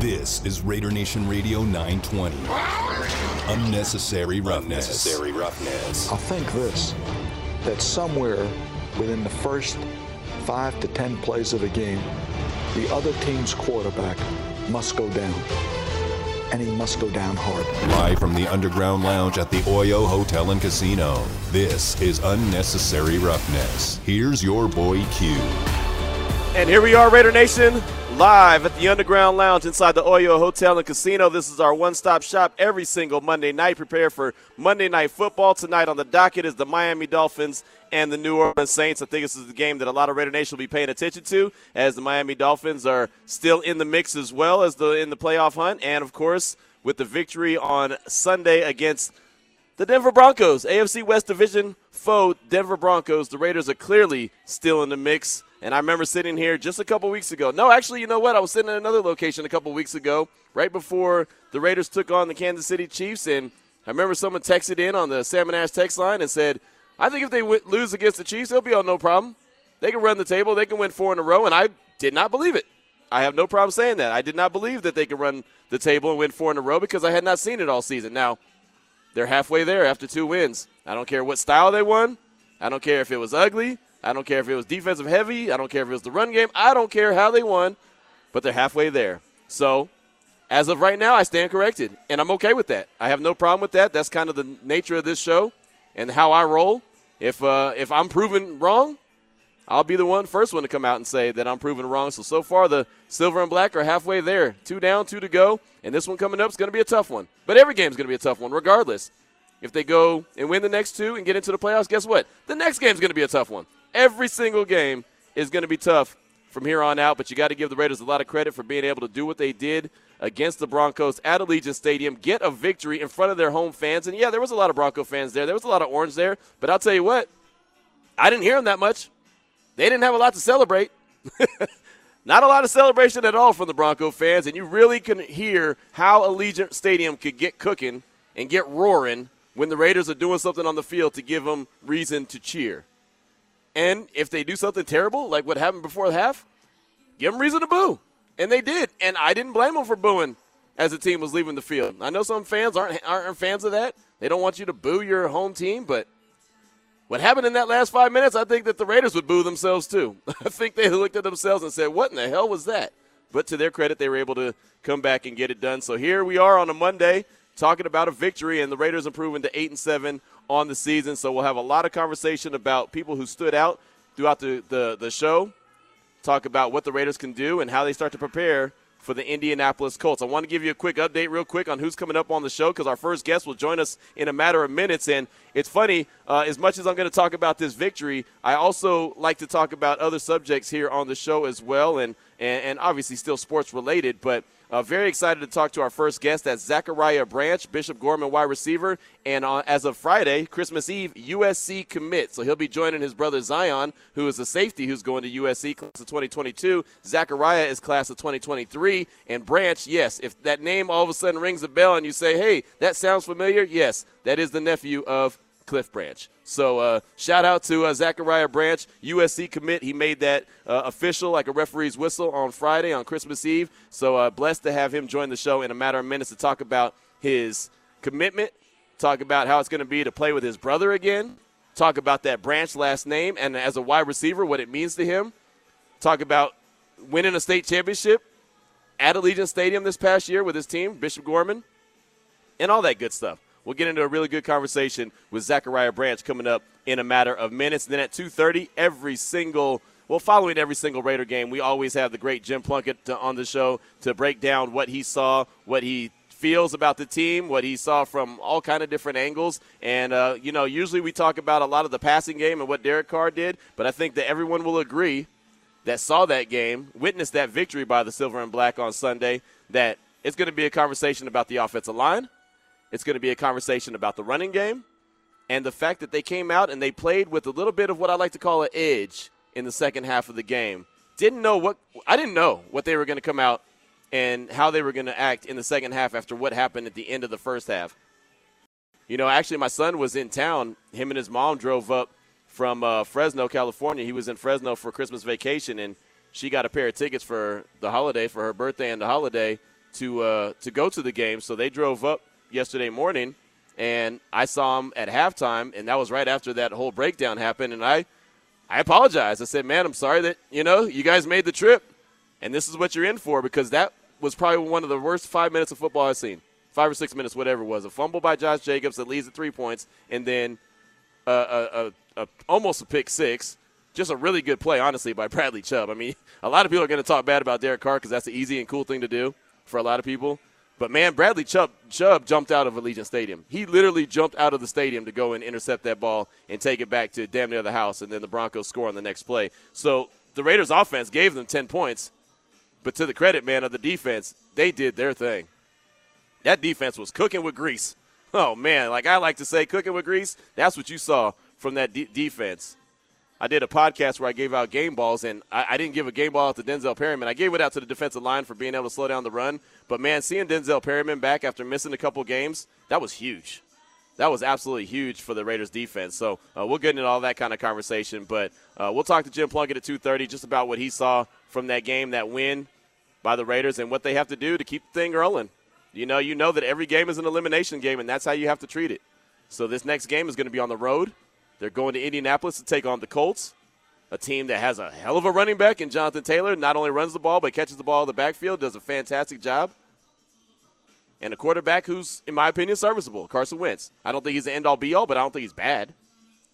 This is Raider Nation Radio 920. Unnecessary roughness. Unnecessary roughness. I think this that somewhere within the first five to ten plays of the game, the other team's quarterback must go down. And he must go down hard. Live from the Underground Lounge at the Oyo Hotel and Casino. This is Unnecessary Roughness. Here's your boy Q. And here we are, Raider Nation, live at the Underground Lounge inside the Oyo Hotel and Casino. This is our one stop shop every single Monday night. Prepare for Monday Night Football. Tonight on the docket is the Miami Dolphins and the New Orleans Saints. I think this is the game that a lot of Raider Nation will be paying attention to as the Miami Dolphins are still in the mix as well as the in the playoff hunt. And, of course, with the victory on Sunday against the Denver Broncos, AFC West Division foe, Denver Broncos. The Raiders are clearly still in the mix. And I remember sitting here just a couple weeks ago. No, actually, you know what? I was sitting at another location a couple weeks ago, right before the Raiders took on the Kansas City Chiefs. And I remember someone texted in on the Salmon Ash text line and said, I think if they w- lose against the Chiefs, they'll be on no problem. They can run the table, they can win four in a row. And I did not believe it. I have no problem saying that. I did not believe that they could run the table and win four in a row because I had not seen it all season. Now, they're halfway there after two wins. I don't care what style they won. I don't care if it was ugly. I don't care if it was defensive heavy. I don't care if it was the run game. I don't care how they won, but they're halfway there. So, as of right now, I stand corrected, and I'm okay with that. I have no problem with that. That's kind of the nature of this show and how I roll. If uh, if I'm proven wrong, I'll be the one first one to come out and say that I'm proven wrong. So so far, the silver and black are halfway there. Two down, two to go, and this one coming up is going to be a tough one. But every game is going to be a tough one, regardless. If they go and win the next two and get into the playoffs, guess what? The next game is going to be a tough one. Every single game is going to be tough from here on out, but you got to give the Raiders a lot of credit for being able to do what they did against the Broncos at Allegiant Stadium, get a victory in front of their home fans. And yeah, there was a lot of Bronco fans there. There was a lot of orange there, but I'll tell you what, I didn't hear them that much. They didn't have a lot to celebrate. Not a lot of celebration at all from the Bronco fans, and you really can hear how Allegiant Stadium could get cooking and get roaring when the Raiders are doing something on the field to give them reason to cheer. And if they do something terrible, like what happened before the half, give them reason to boo. And they did. And I didn't blame them for booing as the team was leaving the field. I know some fans aren't, aren't fans of that. They don't want you to boo your home team, but what happened in that last five minutes, I think that the Raiders would boo themselves too. I think they looked at themselves and said, What in the hell was that? But to their credit, they were able to come back and get it done. So here we are on a Monday talking about a victory, and the Raiders improving to eight and seven on the season. So we'll have a lot of conversation about people who stood out throughout the, the, the show. Talk about what the Raiders can do and how they start to prepare for the Indianapolis Colts. I want to give you a quick update, real quick, on who's coming up on the show because our first guest will join us in a matter of minutes. And it's funny, uh, as much as I'm going to talk about this victory, I also like to talk about other subjects here on the show as well, and, and, and obviously still sports related. But uh, very excited to talk to our first guest. That's Zachariah Branch, Bishop Gorman wide receiver, and uh, as of Friday, Christmas Eve, USC commit. So he'll be joining his brother Zion, who is a safety who's going to USC class of 2022. Zachariah is class of 2023, and Branch, yes, if that name all of a sudden rings a bell and you say, "Hey, that sounds familiar," yes, that is the nephew of Cliff Branch. So uh, shout out to uh, Zachariah Branch, USC commit. He made that uh, official like a referee's whistle on Friday on Christmas Eve. So uh, blessed to have him join the show in a matter of minutes to talk about his commitment, talk about how it's going to be to play with his brother again, talk about that Branch last name and as a wide receiver what it means to him, talk about winning a state championship at Allegiant Stadium this past year with his team, Bishop Gorman, and all that good stuff. We'll get into a really good conversation with Zachariah Branch coming up in a matter of minutes. And then at 2:30, every single well, following every single Raider game, we always have the great Jim Plunkett to, on the show to break down what he saw, what he feels about the team, what he saw from all kind of different angles. And uh, you know, usually we talk about a lot of the passing game and what Derek Carr did, but I think that everyone will agree that saw that game, witnessed that victory by the Silver and Black on Sunday, that it's going to be a conversation about the offensive line. It's going to be a conversation about the running game and the fact that they came out and they played with a little bit of what I like to call an edge in the second half of the game. Didn't know what I didn't know what they were going to come out and how they were going to act in the second half after what happened at the end of the first half. You know, actually, my son was in town. Him and his mom drove up from uh, Fresno, California. He was in Fresno for Christmas vacation, and she got a pair of tickets for the holiday, for her birthday and the holiday, to uh, to go to the game, so they drove up yesterday morning, and I saw him at halftime, and that was right after that whole breakdown happened, and I I apologized. I said, "Man, I'm sorry that you know you guys made the trip, and this is what you're in for because that was probably one of the worst five minutes of football I've seen, five or six minutes, whatever it was. A fumble by Josh Jacobs that leads to three points, and then a, a, a, almost a pick six." Just a really good play, honestly, by Bradley Chubb. I mean, a lot of people are going to talk bad about Derek Carr because that's the easy and cool thing to do for a lot of people. But man, Bradley Chubb, Chubb jumped out of Allegiant Stadium. He literally jumped out of the stadium to go and intercept that ball and take it back to damn near the house, and then the Broncos score on the next play. So the Raiders' offense gave them 10 points, but to the credit, man, of the defense, they did their thing. That defense was cooking with grease. Oh man, like I like to say, cooking with grease. That's what you saw from that de- defense. I did a podcast where I gave out game balls, and I, I, didn't give a game ball out to Denzel Perryman. I gave it out to the defensive line for being able to slow down the run. But man, seeing Denzel Perryman back after missing a couple games, that was huge. That was absolutely huge for the Raiders defense. So uh, we'll get into all that kind of conversation. But uh, we'll talk to Jim Plunkett at 2:30 just about what he saw from that game, that win by the Raiders, and what they have to do to keep the thing rolling. You know, you know that every game is an elimination game, and that's how you have to treat it. So this next game is going to be on the road. They're going to Indianapolis to take on the Colts, a team that has a hell of a running back in Jonathan Taylor. Not only runs the ball, but catches the ball in the backfield, does a fantastic job. And a quarterback who's, in my opinion, serviceable, Carson Wentz. I don't think he's the end all be all, but I don't think he's bad.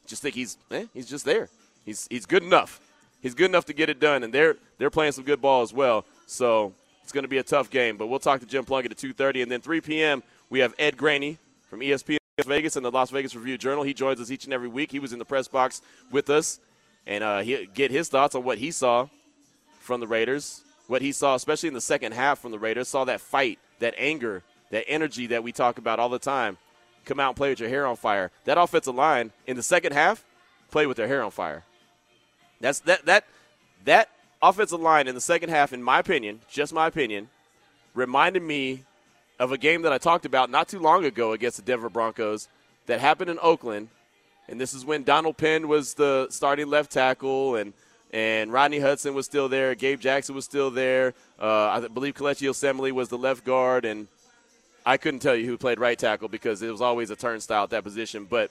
Just think he's eh, he's just there. He's he's good enough. He's good enough to get it done, and they're they're playing some good ball as well. So it's going to be a tough game. But we'll talk to Jim Plunkett at 2:30, and then 3 p.m. we have Ed Graney from ESPN Vegas and the Las Vegas Review Journal. He joins us each and every week. He was in the press box with us, and uh, he get his thoughts on what he saw from the Raiders, what he saw, especially in the second half from the Raiders. Saw that fight, that anger, that energy that we talk about all the time. Come out and play with your hair on fire. That offensive line in the second half play with their hair on fire. That's that that that offensive line in the second half, in my opinion, just my opinion, reminded me of a game that I talked about not too long ago against the Denver Broncos that happened in Oakland. And this is when Donald Penn was the starting left tackle, and and Rodney Hudson was still there. Gabe Jackson was still there. Uh, I believe Kelechi Osemele was the left guard, and I couldn't tell you who played right tackle because it was always a turnstile at that position. But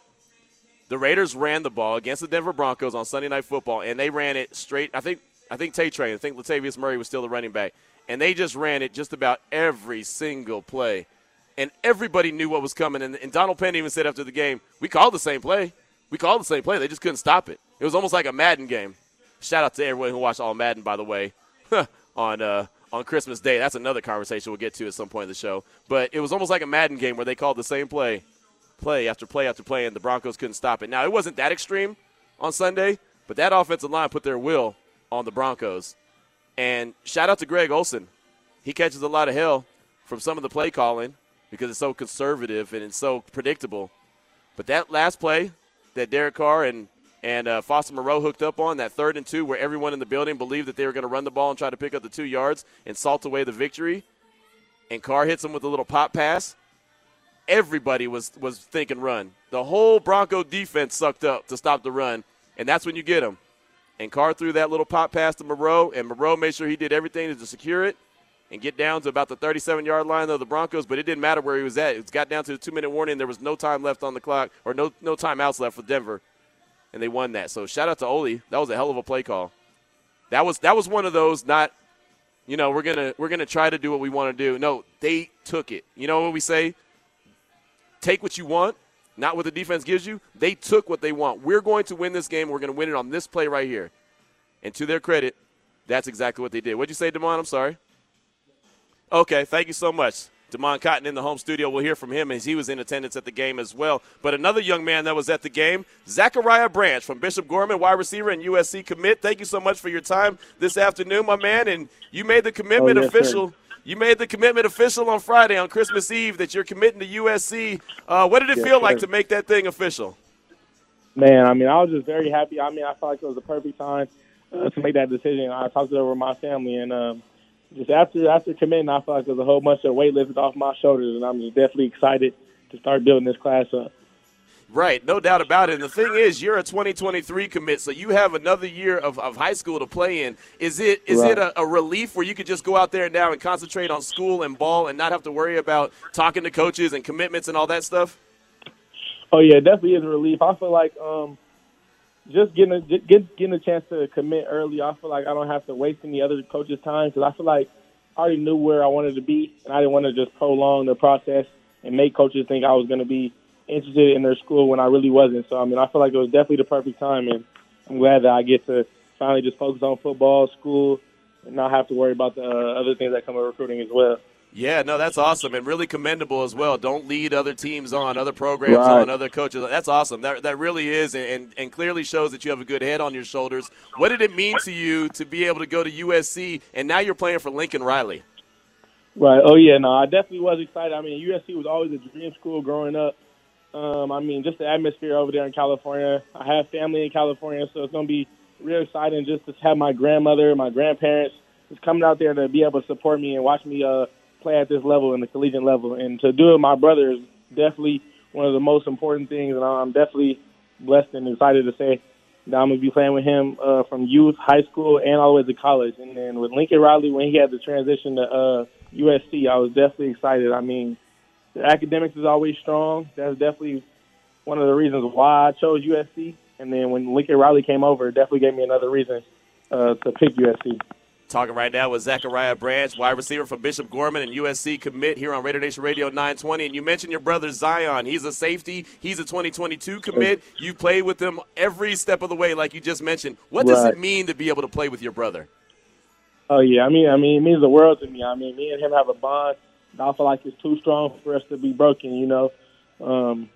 the Raiders ran the ball against the Denver Broncos on Sunday Night Football, and they ran it straight. I think I think Tay Train, I think Latavius Murray was still the running back and they just ran it just about every single play. And everybody knew what was coming. And, and, Donald Penn even said after the game, we called the same play. We called the same play. They just couldn't stop it. It was almost like a Madden game. Shout out to everyone who watched all Madden, by the way, on uh, on Christmas Day. That's another conversation we'll get to at some point in the show. But it was almost like a Madden game where they called the same play, play after play after play, and the Broncos couldn't stop it. Now, it wasn't that extreme on Sunday, but that offensive line put their will on the Broncos. And shout out to Greg Olson. He catches a lot of hell from some of the play calling because it's so conservative and it's so predictable. But that last play that Derek Carr and and uh, Foster Moreau hooked up on that third and two, where everyone in the building believed that they were going to run the ball and try to pick up the two yards and salt away the victory, and Carr hits him with a little pop pass. Everybody was was thinking run. The whole Bronco defense sucked up to stop the run, and that's when you get them. And Carr threw that little pop pass to Moreau, and Moreau made sure he did everything to secure it and get down to about the 37 yard line of the Broncos, but it didn't matter where he was at. It got down to the two minute warning. There was no time left on the clock, or no, no timeouts left for Denver, and they won that. So shout out to Ole. That was a hell of a play call. That was that was one of those not, you know, we're gonna we're gonna try to do what we want to do. No, they took it. You know what we say? Take what you want, not what the defense gives you. They took what they want. We're going to win this game. We're going to win it on this play right here. And to their credit, that's exactly what they did. What'd you say, Demond? I'm sorry. Okay, thank you so much. Demond Cotton in the home studio. We'll hear from him as he was in attendance at the game as well. But another young man that was at the game, Zachariah Branch from Bishop Gorman, wide receiver and USC commit. Thank you so much for your time this afternoon, my man. And you made the commitment oh, yes, official. Sir. You made the commitment official on Friday on Christmas Eve that you're committing to USC. Uh, what did it yes, feel sir. like to make that thing official? Man, I mean, I was just very happy. I mean, I felt like it was the perfect time uh, to make that decision. I talked it over with my family, and um, just after after committing, I felt like there's a whole bunch of weight lifted off my shoulders, and I'm just definitely excited to start building this class up. Right, no doubt about it. And the thing is, you're a 2023 commit, so you have another year of, of high school to play in. Is it is Right. it a, a relief where you could just go out there now and concentrate on school and ball and not have to worry about talking to coaches and commitments and all that stuff? Oh yeah, it definitely is a relief. I feel like um, just getting a just get, getting a chance to commit early. I feel like I don't have to waste any other coaches' time because I feel like I already knew where I wanted to be, and I didn't want to just prolong the process and make coaches think I was going to be interested in their school when I really wasn't. So I mean, I feel like it was definitely the perfect time, and I'm glad that I get to finally just focus on football, school, and not have to worry about the uh, other things that come with recruiting as well. Yeah, no, that's awesome and really commendable as well. Don't lead other teams on, other programs Right. on, other coaches. That's awesome. That, that really is and, and, and clearly shows that you have a good head on your shoulders. What did it mean to you to be able to go to USC and now you're playing for Lincoln Riley? Right. Oh yeah. No, I definitely was excited. I mean, USC was always a dream school growing up. Um, I mean, just the atmosphere over there in California. I have family in California, so it's gonna be real exciting just to have my grandmother, my grandparents, just coming out there to be able to support me and watch me uh, play at this level, in the collegiate level, and to do it with my brother is definitely one of the most important things. And I'm definitely blessed and excited to say that I'm gonna be playing with him uh, from youth, high school, and all the way to college. And then with Lincoln Riley, when he had the transition to uh, USC, I was definitely excited. I mean, the academics is always strong. That's definitely one of the reasons why I chose USC. And then when Lincoln Riley came over, it definitely gave me another reason uh, to pick USC. Talking right now with Zachariah Branch, wide receiver for Bishop Gorman and USC commit here on Raider Nation Radio 920. And you mentioned your brother Zion. He's a safety. He's a 2022 commit. You played with him every step of the way, like you just mentioned. What does Right. it mean to be able to play with your brother? Oh yeah, I mean, I mean, it means the world to me. I mean, me and him have a bond. I feel like it's too strong for us to be broken. You know, um,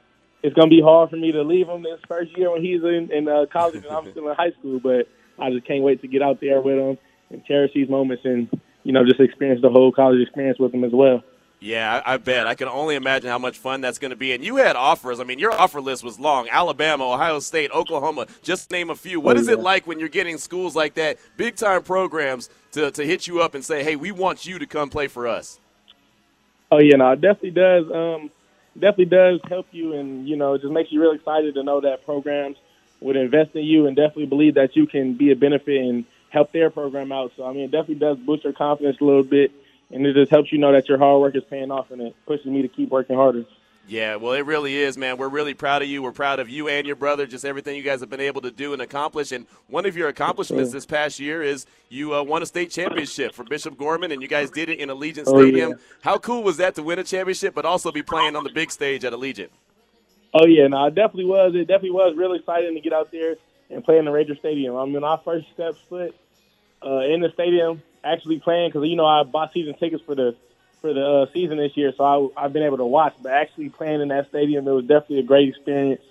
it's gonna be hard for me to leave him this first year when he's in, in uh, college and I'm still in high school. But I just can't wait to get out there with him and cherish these moments and you know just experience the whole college experience with him as well. Yeah, I, bet. I can only imagine how much fun that's going to be. And you had offers. I mean, your offer list was long Alabama, Ohio State, Oklahoma, just to name a few. What Oh, is it like when you're getting schools like that, big time programs, to, to hit you up and say, hey, we want you to come play for us? Oh yeah, no, it definitely does. Um, definitely does help you, and you know, just makes you real excited to know that programs would invest in you and definitely believe that you can be a benefit and help their program out. So I mean, it definitely does boost your confidence a little bit, and it just helps you know that your hard work is paying off, and it pushes me to keep working harder. Yeah, well, it really is, man. We're really proud of you. We're proud of you and your brother, just everything you guys have been able to do and accomplish. And one of your accomplishments this past year is you uh, won a state championship for Bishop Gorman, and you guys did it in Allegiant Oh, Stadium. yeah. How cool was that to win a championship, but also be playing on the big stage at Allegiant? Oh yeah, no, it definitely was. It definitely was really exciting to get out there and play in the Raider Stadium. I mean, I first stepped foot uh, in the stadium, actually playing because you know I bought season tickets for the for the uh, season this year, so I, I've been able to watch. But actually playing in that stadium, it was definitely a great experience,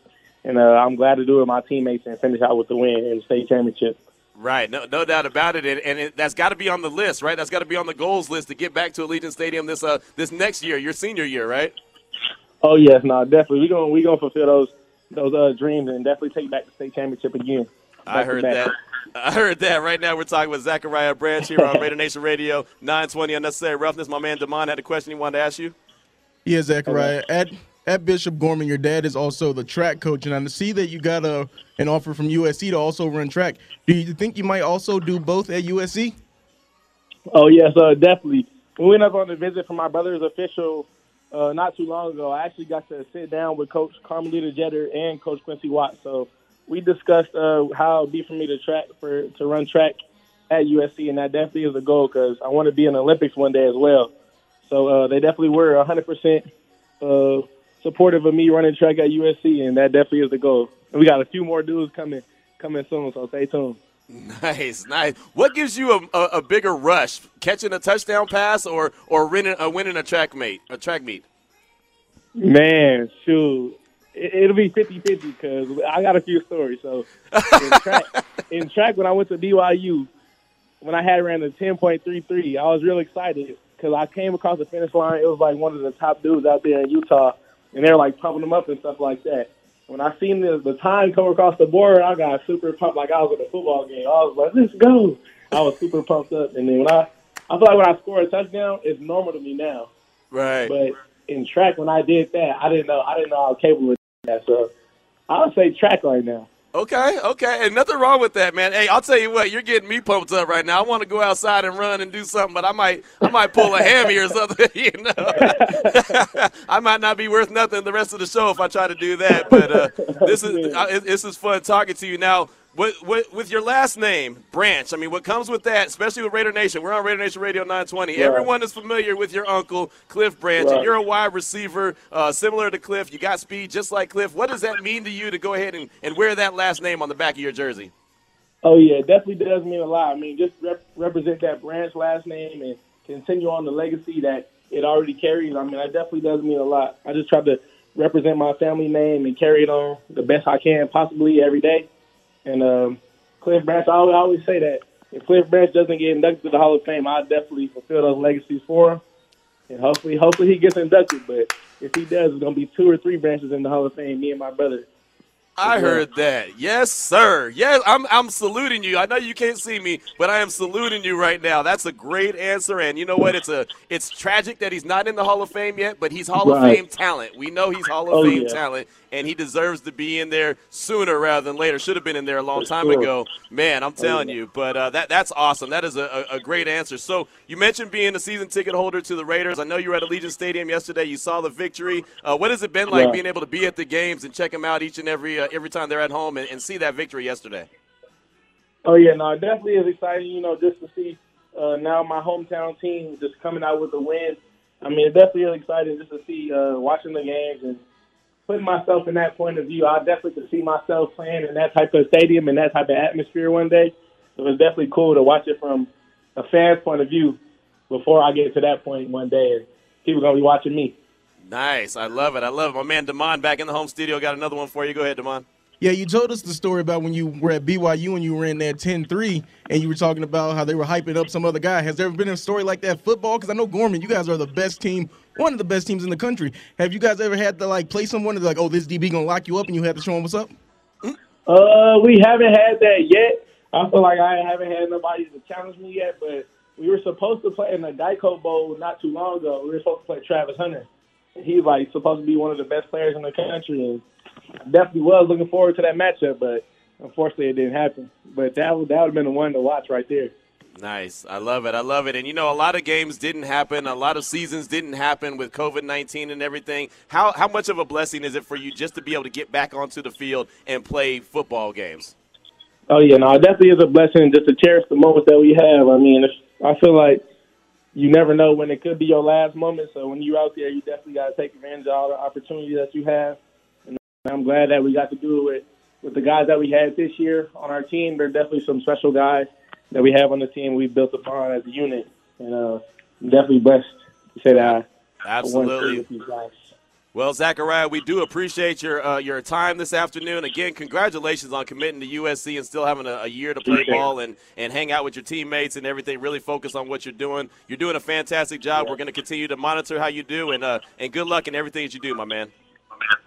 and uh, I'm glad to do it with my teammates and finish out with the win in the state championship. Right, no, no doubt about it, and, and it, that's got to be on the list, right? That's got to be on the goals list to get back to Allegiant Stadium this uh this next year, your senior year, right? Oh yes, no, definitely we gonna we gonna fulfill those those uh, dreams and definitely take back the state championship again. I Back heard that. I heard that. Right now, we're talking with Zachariah Branch here on Raider Nation Radio, 920 Unnecessary Roughness. My man Damon had a question he wanted to ask you. Yeah, Zachariah. At at Bishop Gorman, your dad is also the track coach, and I see that you got a an offer from USC to also run track. Do you think you might also do both at USC? Oh yes, uh, definitely. We went up on a visit from my brother's official uh, not too long ago. I actually got to sit down with Coach Carmelita Jeter and Coach Quincy Watts. So we discussed uh, how it'd be for me to track for to run track at USC, and that definitely is a goal because I want to be in the Olympics one day as well. So uh, they definitely were 100% uh, supportive of me running track at USC, and that definitely is the goal. And we got a few more dudes coming coming soon, so stay tuned. Nice, nice. What gives you a, a, a bigger rush, catching a touchdown pass or or winning a winning a track mate, a track meet? Man, shoot. It, it'll be 50 50 because I got a few stories. So, in track, in track, when I went to BYU, when I had ran a 10.33, I was real excited because I came across the finish line. It was like one of the top dudes out there in Utah, and they were like pumping them up and stuff like that. When I seen the, the time come across the board, I got super pumped like I was at a football game. I was like, let's go. I was super pumped up. And then when I, I feel like when I score a touchdown, it's normal to me now. Right. But in track, when I did that, I didn't know I didn't know I was capable of that. So I'll say track right now. Okay, okay, and nothing wrong with that, man. Hey, I'll tell you what, you're getting me pumped up right now. I want to go outside and run and do something, but I might, I might pull a hammy or something. You know, I might not be worth nothing the rest of the show if I try to do that. But uh, this is uh, this is fun talking to you now. With, with, with, your last name, Branch, I mean, what comes with that, especially with Raider Nation, we're on Raider Nation Radio 920. Right. Everyone is familiar with your uncle, Cliff Branch, right. and you're a wide receiver uh, similar to Cliff. You got speed just like Cliff. What does that mean to you to go ahead and, and wear that last name on the back of your jersey? Oh, yeah, it definitely does mean a lot. I mean, just rep- represent that Branch last name and continue on the legacy that it already carries. I mean, that definitely does mean a lot. I just try to represent my family name and carry it on the best I can possibly every day. And um, Cliff Branch, I always, I always say that if Cliff Branch doesn't get inducted to the Hall of Fame, I'll definitely fulfill those legacies for him. And hopefully, hopefully he gets inducted. But if he does, it's gonna be two or three branches in the Hall of Fame. Me and my brother. I heard that. Yes, sir. Yes, I'm I'm saluting you. I know you can't see me, but I am saluting you right now. That's a great answer. And you know what? It's a it's tragic that he's not in the Hall of Fame yet, but he's Hall right. of Fame talent. We know he's Hall of oh, Fame yeah. talent, and he deserves to be in there sooner rather than later. Should have been in there a long time ago. Man, I'm telling oh, you. But uh, that that's awesome. That is a, a, great answer. So you mentioned being a season ticket holder to the Raiders. I know you were at Allegiant Stadium yesterday. You saw the victory. Uh, what has it been like yeah. being able to be at the games and check them out each and every uh, every time they're at home and, and, see that victory yesterday? Oh yeah, no, it definitely is exciting. You know, just to see uh, now my hometown team just coming out with a win. I mean, it definitely is exciting just to see uh, watching the games and putting myself in that point of view, I definitely could see myself playing in that type of stadium and that type of atmosphere one day. So it's definitely cool to watch it from a fan's point of view before I get to that point one day and people gonna be watching me. Nice. I love it. I love it. My man Damon back in the home studio got another one for you. Go ahead, Damon. Yeah, you told us the story about when you were at BYU and you were in that 10-3 and you were talking about how they were hyping up some other guy. Has there ever been a story like that football? Because I know Gorman, you guys are the best team, one of the best teams in the country. Have you guys ever had to like play someone that's like, oh, this DB gonna lock you up, and you had to show him what's up? Uh, we haven't had that yet. I feel like I haven't had nobody to challenge me yet, but we were supposed to play in the Geico Bowl not too long ago. We were supposed to play Travis Hunter. He's like supposed to be one of the best players in the country, and definitely was looking forward to that matchup, but unfortunately it didn't happen. But that would that would have been the one to watch right there. Nice. I love it. I love it. And you know, a lot of games didn't happen. A lot of seasons didn't happen with COVID 19 and everything. How, how much of a blessing is it for you just to be able to get back onto the field and play football games? Oh, yeah. No, it definitely is a blessing just to cherish the moments that we have. I mean, I feel like you never know when it could be your last moment. So when you're out there, you definitely got to take advantage of all the opportunities that you have. I'm glad that we got to do it with, with the guys that we had this year on our team. They're definitely some special guys that we have on the team. We built upon as a unit, and uh, I'm definitely blessed to say that. Absolutely. Well, Zachariah, we do appreciate your uh, your time this afternoon. Again, congratulations on committing to USC and still having a, a year to play ball and, and hang out with your teammates and everything. Really focus on what you're doing. You're doing a fantastic job. Yeah. We're going to continue to monitor how you do, and uh, and good luck in everything that you do, my man.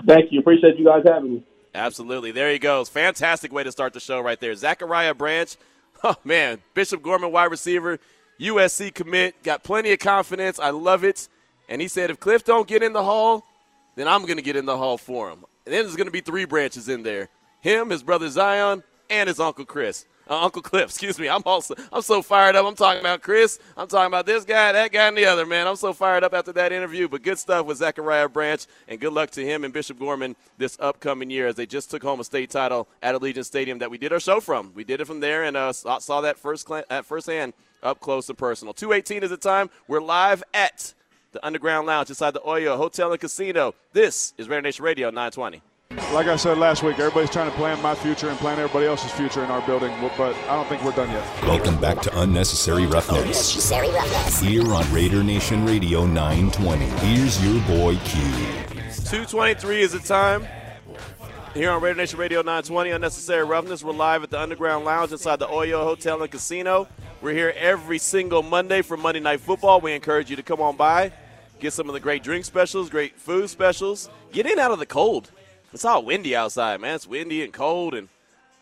Thank you. Appreciate you guys having me. Absolutely. There he goes. Fantastic way to start the show right there. Zachariah Branch. Oh, man. Bishop Gorman, wide receiver, USC commit. Got plenty of confidence. I love it. And he said, if Cliff don't get in the hall, then I'm going to get in the hall for him. And then there's going to be three branches in there him, his brother Zion, and his uncle Chris uh, Uncle Cliff. Excuse me. I'm also I'm so fired up. I'm talking about Chris. I'm talking about this guy, that guy, and the other man. I'm so fired up after that interview. But good stuff with Zachariah Branch, and good luck to him and Bishop Gorman this upcoming year as they just took home a state title at Allegiant Stadium that we did our show from. We did it from there and uh, saw that first cl- at firsthand up close and personal. 218 is the time. We're live at the Underground Lounge inside the Oyo Hotel and Casino. This is Raider Nation Radio 920. Like I said last week, everybody's trying to plan my future and plan everybody else's future in our building, but I don't think we're done yet. Welcome back to Unnecessary Roughness. Unnecessary Roughness. Here on Raider Nation Radio 920. Here's your boy Q. 223 is the time. Here on Raider Nation Radio 920, Unnecessary Roughness. We're live at the Underground Lounge inside the Oyo Hotel and Casino. We're here every single Monday for Monday Night Football. We encourage you to come on by, get some of the great drink specials, great food specials, get in out of the cold. It's all windy outside, man. It's windy and cold, and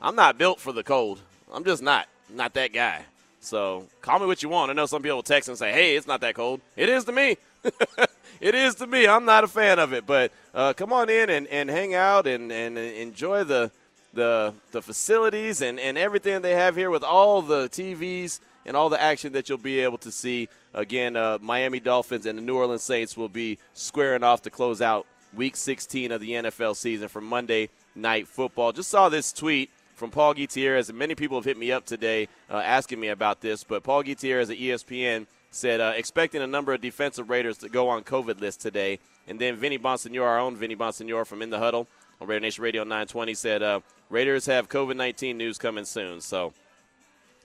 I'm not built for the cold. I'm just not not that guy. So call me what you want. I know some people will text and say, "Hey, it's not that cold." It is to me. it is to me. I'm not a fan of it, but uh, come on in and, and hang out and, and enjoy the the the facilities and, and everything they have here with all the TVs and all the action that you'll be able to see. Again, uh, Miami Dolphins and the New Orleans Saints will be squaring off to close out Week 16 of the NFL season for Monday Night Football. Just saw this tweet from Paul Gutierrez, and many people have hit me up today uh, asking me about this. But Paul Gutierrez at ESPN said uh, expecting a number of defensive Raiders to go on COVID list today. And then Vinny Bonsignore, our own Vinny Bonsignore from In the Huddle on Raider Nation Radio 920, said uh, Raiders have COVID 19 news coming soon. So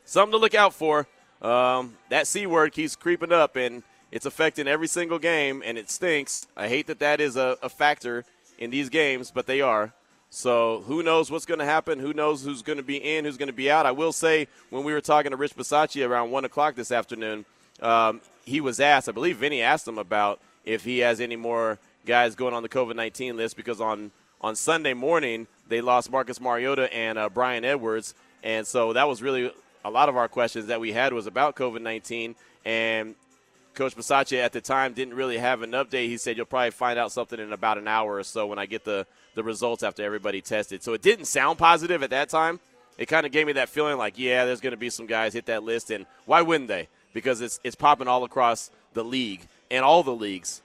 something to look out for. Um, that C word keeps creeping up, and it's affecting every single game, and it stinks. I hate that that is a, a factor in these games, but they are. So who knows what's going to happen? Who knows who's going to be in, who's going to be out? I will say, when we were talking to Rich Bisaccia around 1 o'clock this afternoon, um, he was asked, I believe Vinny asked him about if he has any more guys going on the COVID 19 list because on, on Sunday morning, they lost Marcus Mariota and uh, Bryan Edwards. And so that was really a lot of our questions that we had was about COVID 19. And Coach Bisaccia at the time didn't really have an update. He said, You'll probably find out something in about an hour or so when I get the, the results after everybody tested. So it didn't sound positive at that time. It kind of gave me that feeling like, yeah, there's going to be some guys hit that list. And why wouldn't they? Because it's, it's popping all across the league and all the leagues.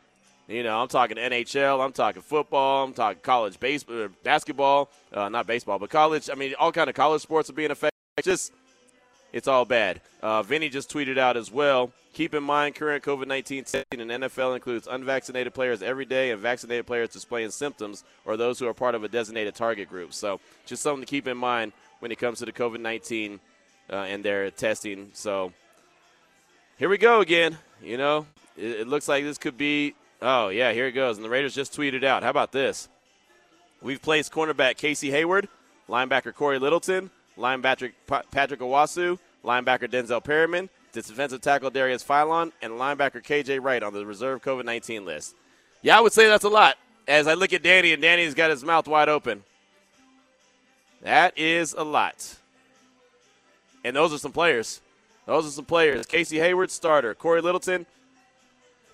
You know, I'm talking NHL, I'm talking football, I'm talking college baseball, uh, basketball, uh, not baseball, but college. I mean, all kind of college sports are being affected. Just it's all bad. Uh, Vinny just tweeted out as well. Keep in mind, current COVID 19 testing in NFL includes unvaccinated players every day and vaccinated players displaying symptoms or those who are part of a designated target group. So, just something to keep in mind when it comes to the COVID 19 uh, and their testing. So, here we go again. You know, it, it looks like this could be. Oh, yeah, here it goes. And the Raiders just tweeted out. How about this? We've placed cornerback Casey Hayward, linebacker Cory Littleton, linebacker Patrick Onwuasor, linebacker Denzel Perryman, defensive tackle Darius Philon, and linebacker KJ Wright on the reserve COVID 19 list. Yeah, I would say that's a lot. As I look at Danny, and Danny's got his mouth wide open. That is a lot. And those are some players. Those are some players. Casey Hayward, starter. Cory Littleton,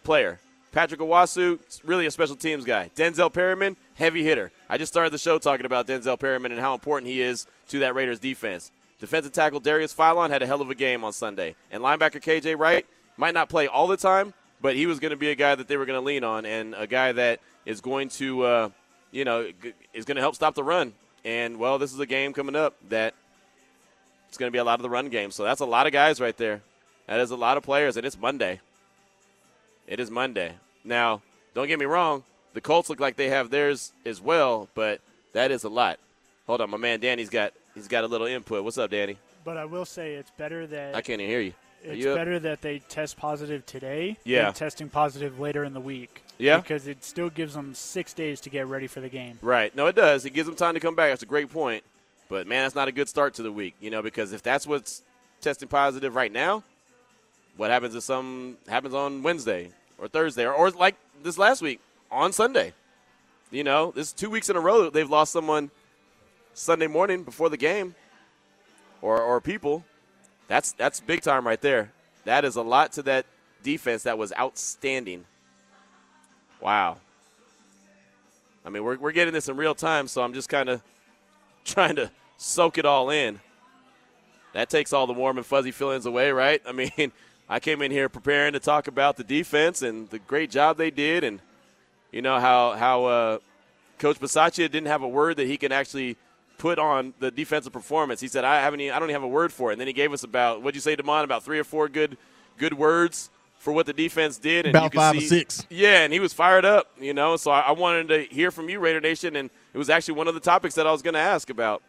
player. Patrick Onwuasor, really a special teams guy. Denzel Perryman, heavy hitter. I just started the show talking about Denzel Perryman and how important he is to that Raiders defense. Defensive tackle Darius Philon had a hell of a game on Sunday. And linebacker KJ Wright might not play all the time, but he was going to be a guy that they were going to lean on and a guy that is going to, uh, you know, is going to help stop the run. And, well, this is a game coming up that it's going to be a lot of the run game. So that's a lot of guys right there. That is a lot of players, and it's Monday. It is Monday. Now, don't get me wrong. The Colts look like they have theirs as well, but that is a lot. Hold on, my man Danny's got he's got a little input. What's up, Danny? But I will say it's better that I can't even hear you. It's you better that they test positive today yeah. than testing positive later in the week. Yeah. Because it still gives them six days to get ready for the game. Right. No, it does. It gives them time to come back. That's a great point. But man, that's not a good start to the week, you know, because if that's what's testing positive right now, what happens if some happens on Wednesday or Thursday or, or like this last week on Sunday? You know, this is two weeks in a row they've lost someone Sunday morning before the game or, or people. That's that's big time right there. That is a lot to that defense that was outstanding. Wow. I mean, we're, we're getting this in real time, so I'm just kind of trying to soak it all in. That takes all the warm and fuzzy feelings away, right? I mean, I came in here preparing to talk about the defense and the great job they did, and you know how how uh, Coach Bisaccia didn't have a word that he can actually put on the defensive performance. He said, "I haven't, even, I don't even have a word for it." And then he gave us about what'd you say, Demond? About three or four good good words for what the defense did. And about five see, or six. Yeah, and he was fired up. You know, so I, I wanted to hear from you, Raider Nation, and it was actually one of the topics that I was going to ask about.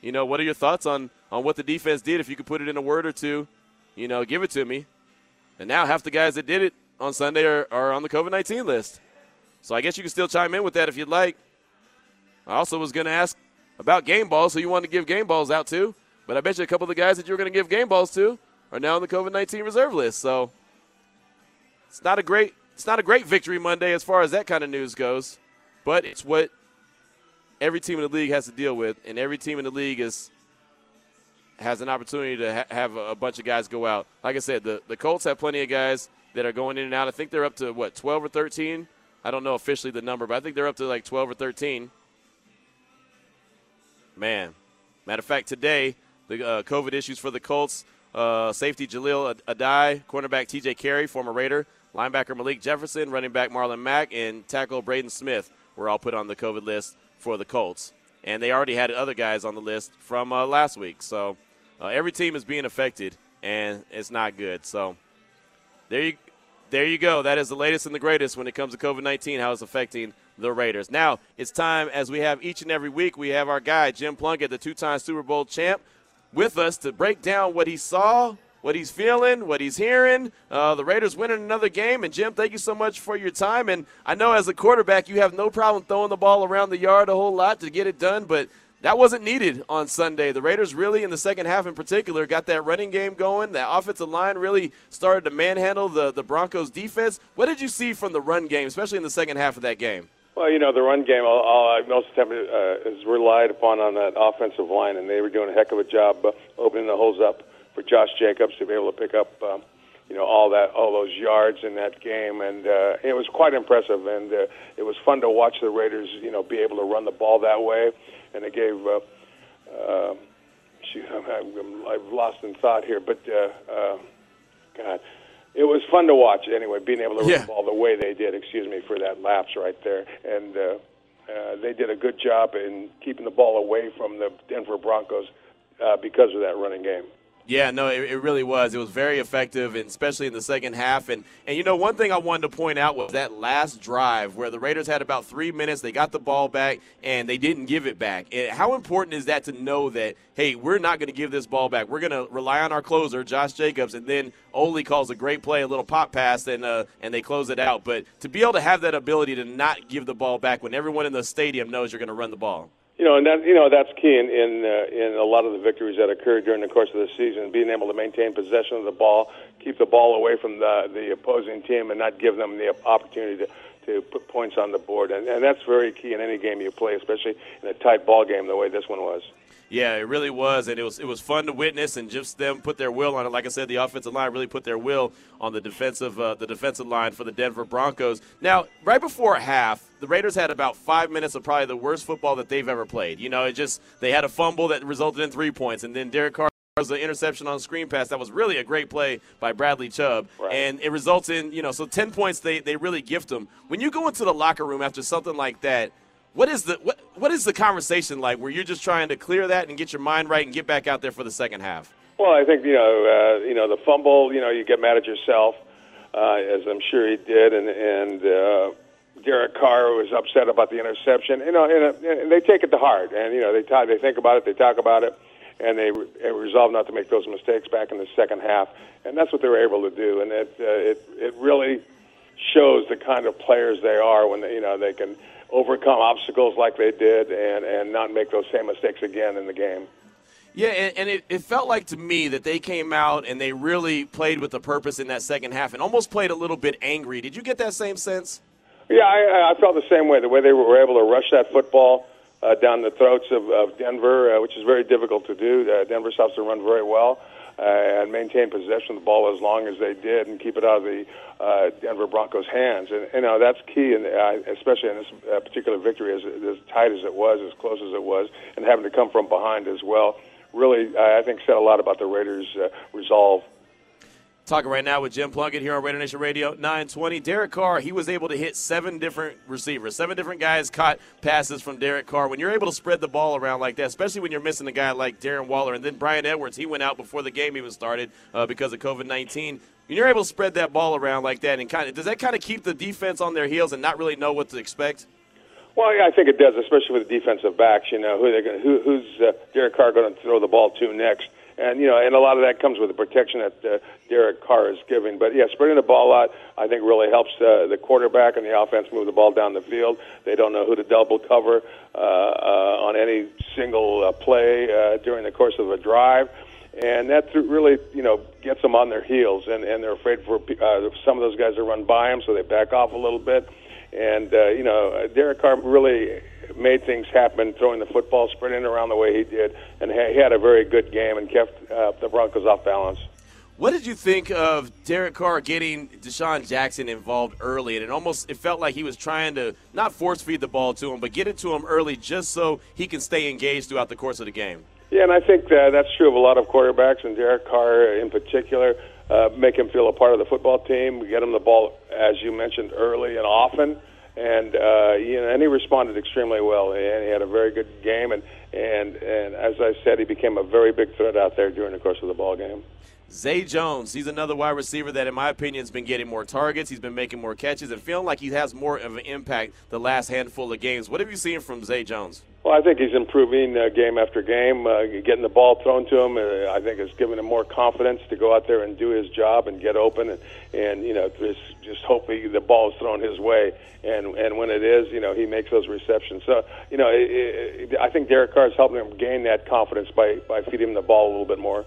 You know, what are your thoughts on on what the defense did? If you could put it in a word or two, you know, give it to me. And now half the guys that did it on Sunday are, are on the COVID 19 list. So I guess you can still chime in with that if you'd like. I also was going to ask about game balls, so you wanted to give game balls out too. But I bet you a couple of the guys that you were going to give game balls to are now on the COVID 19 reserve list. So it's not a great it's not a great victory Monday as far as that kind of news goes, but it's what every team in the league has to deal with, and every team in the league is has an opportunity to ha- have a, bunch of guys go out. Like I said, the, the Colts have plenty of guys that are going in and out. I think they're up to, what, 12 or 13? I don't know officially the number, but I think they're up to like 12 or 13. Man. Matter of fact, today, the uh, COVID issues for the Colts uh, safety Jahleel Addae, cornerback TJ Carrie, former Raider, linebacker Malik Jefferson, running back Marlon Mack, and tackle Braden Smith were all put on the COVID list for the Colts. And they already had other guys on the list from uh, last week. So uh, every team is being affected, and it's not good. So there you, there you go. That is the latest and the greatest when it comes to COVID 19, how it's affecting the Raiders. Now, it's time, as we have each and every week, we have our guy, Jim Plunkett, the two time Super Bowl champ, with us to break down what he saw, what he's feeling, what he's hearing. Uh, the Raiders winning another game. And, Jim, thank you so much for your time. And I know as a quarterback, you have no problem throwing the ball around the yard a whole lot to get it done, but that wasn't needed on Sunday. The Raiders really, in the second half in particular, got that running game going. The offensive line really started to manhandle the, the Broncos defense. What did you see from the run game, especially in the second half of that game? Well, you know, the run game, all, all, most of the time, uh, is relied upon on that offensive line, and they were doing a heck of a job uh, opening the holes up for Josh Jacobs to be able to pick up, um, you know, all that, all those yards in that game, and uh, it was quite impressive. And uh, it was fun to watch the Raiders, you know, be able to run the ball that way, and it gave. Uh, uh, shoot, I'm, I'm, I've lost in thought here, but uh, uh, God it was fun to watch anyway, being able to yeah. run the ball the way they did. Excuse me for that lapse right there, and uh, uh, they did a good job in keeping the ball away from the Denver Broncos uh, because of that running game. Yeah, no, it, it, really was. It was very effective, and especially in the second half. And and you know, one thing I wanted to point out was that last drive where the Raiders had about three minutes. They got the ball back, and they didn't give it back. And how important is that to know that hey, we're not going to give this ball back. We're going to rely on our closer, Josh Jacobs, and then Ole calls a great play, a little pop pass, and uh, and they close it out. But to be able to have that ability to not give the ball back when everyone in the stadium knows you're going to run the ball. You know, and that you know that's key in in, uh, in a lot of the victories that occurred during the course of the season. Being able to maintain possession of the ball, keep the ball away from the the opposing team, and not give them the opportunity to to put points on the board. And, and that's very key in any game you play, especially in a tight ball game the way this one was. Yeah, it really was, and it was it was fun to witness, and just them put their will on it. Like I said, the offensive line really put their will on the defensive uh, the defensive line for the Denver Broncos. Now, right before half, the Raiders had about five minutes of probably the worst football that they've ever played. You know, it just they had a fumble that resulted in three points, and then Derek Carr was an interception on screen pass that was really a great play by Bradley Chubb, right. and it results in you know so ten points they they really gift them. When you go into the locker room after something like that what is the what, what is the conversation like where you're just trying to clear that and get your mind right and get back out there for the second half? Well, I think you know uh, you know the fumble. You know you get mad at yourself, uh, as I'm sure he did, and and uh, Derek Carr was upset about the interception. You know, and, uh, and they take it to heart, and you know they talk, they think about it, they talk about it, and they re- resolve not to make those mistakes back in the second half, and that's what they were able to do, and it uh, it it really shows the kind of players they are when they, you know they can overcome obstacles like they did and, and not make those same mistakes again in the game. Yeah, and, and it, it, felt like to me that they came out and they really played with a purpose in that second half and almost played a little bit angry. Did you get that same sense? Yeah, I, I felt the same way. The way they were able to rush that football uh, down the throats of, of Denver, uh, which is very difficult to do. Uh, Denver stops to run very well uh, and maintain possession of the ball as long as they did and keep it out of the uh, Denver Broncos' hands. And you know that's key, and uh, especially in this uh, particular victory, as, as tight as it was, as close as it was, and having to come from behind as well. Really, I think said a lot about the Raiders' uh, resolve Talking right now with Jim Plunkett here on Raider Nation Radio 920. Derek Carr, he was able to hit seven different receivers. Seven different guys caught passes from Derek Carr. When you're able to spread the ball around like that, especially when you're missing a guy like Darren Waller, and then Bryan Edwards, he went out before the game even started uh, because of COVID 19. When you're able to spread that ball around like that, and kind of does that kind of keep the defense on their heels and not really know what to expect? Well, yeah, I think it does, especially with the defensive backs. You know, who they're gonna, who, who's uh, Derek Carr going to throw the ball to next? And you know, and a lot of that comes with the protection that uh, Derek Carr is giving. But yeah, spreading the ball out, I think, really helps uh, the quarterback and the offense move the ball down the field. They don't know who to double cover uh, uh, on any single uh, play uh, during the course of a drive. And that really, you know, gets them on their heels, and, and they're afraid for uh, some of those guys to run by them, so they back off a little bit and uh, you know, Derek Carr really made things happen, throwing the football, sprinting around the way he did, and he had a very good game and kept uh, the Broncos off balance. What did you think of Derek Carr getting DeSean Jackson involved early? And it almost it felt like he was trying to not force feed the ball to him, but get it to him early just so he can stay engaged throughout the course of the game. Yeah, and I think that that's true of a lot of quarterbacks, and Derek Carr in particular. Uh, make him feel a part of the football team. Get him the ball, as you mentioned, early and often and uh, you know, and he responded extremely well. And he had a very good game, and and and as I said, he became a very big threat out there during the course of the ball game. Zay Jones, he's another wide receiver that, in my opinion, has been getting more targets. He's been making more catches and feeling like he has more of an impact the last handful of games. What have you seen from Zay Jones? Well, I think he's improving uh, game after game, uh, getting the ball thrown to him. Uh, I think it's given him more confidence to go out there and do his job and get open, and, and you know, just just hope the ball is thrown his way. And and when it is, you know, he makes those receptions. So, you know, it, it, I think Derek Carr is helping him gain that confidence by by feeding him the ball a little bit more.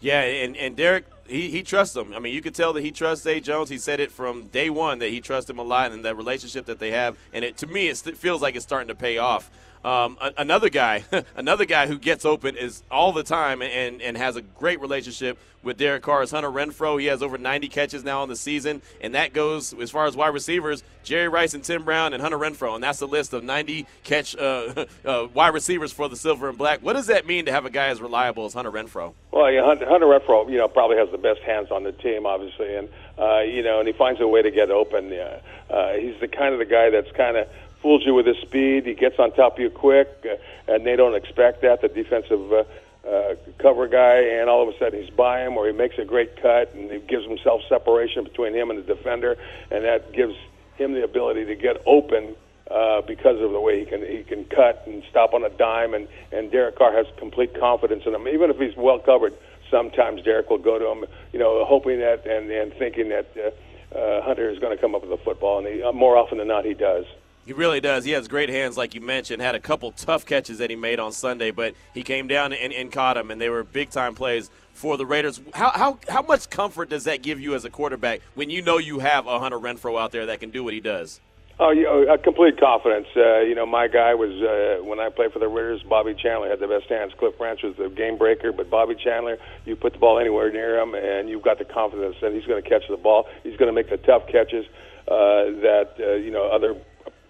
Yeah, and, and Derek, he, he trusts him. I mean, you could tell that he trusts Zay Jones. He said it from day one that he trusts him a lot and that relationship that they have. And it, to me, it feels like it's starting to pay off. Um, another guy, another guy who gets open is all the time and, and has a great relationship with Derek Carr is Hunter Renfrow. He has over 90 catches now in the season, and that goes as far as wide receivers: Jerry Rice and Tim Brown and Hunter Renfrow, and that's the list of 90 catch uh, uh, wide receivers for the Silver and Black. What does that mean to have a guy as reliable as Hunter Renfrow? Well, yeah, Hunter, Renfrow, you know, probably has the best hands on the team, obviously, and uh, you know, and he finds a way to get open. Yeah. Uh, he's the kind of the guy that's kind of fools you with his speed. He gets on top of you quick, uh, and they don't expect that. The defensive uh, uh, cover guy, and all of a sudden he's by him, or he makes a great cut, and he gives himself separation between him and the defender, and that gives him the ability to get open uh, because of the way he can he can cut and stop on a dime, and and Derek Carr has complete confidence in him, even if he's well covered. Sometimes Derek will go to him, you know, hoping that and and thinking that uh, uh, Hunter is going to come up with the football, and he, uh, more often than not he does. He really does. He has great hands, like you mentioned. Had a couple tough catches that he made on Sunday, but he came down and, and caught them, and they were big time plays for the Raiders. How, how, how much comfort does that give you as a quarterback when you know you have a Hunter Renfrow out there that can do what he does? Oh, you know, complete confidence. Uh, you know, my guy was uh, when I played for the Raiders. Bobby Chandler had the best hands. Cliff Branch was the game breaker, but Bobby Chandler, you put the ball anywhere near him, and you've got the confidence that he's going to catch the ball. He's going to make the tough catches uh, that uh, you know other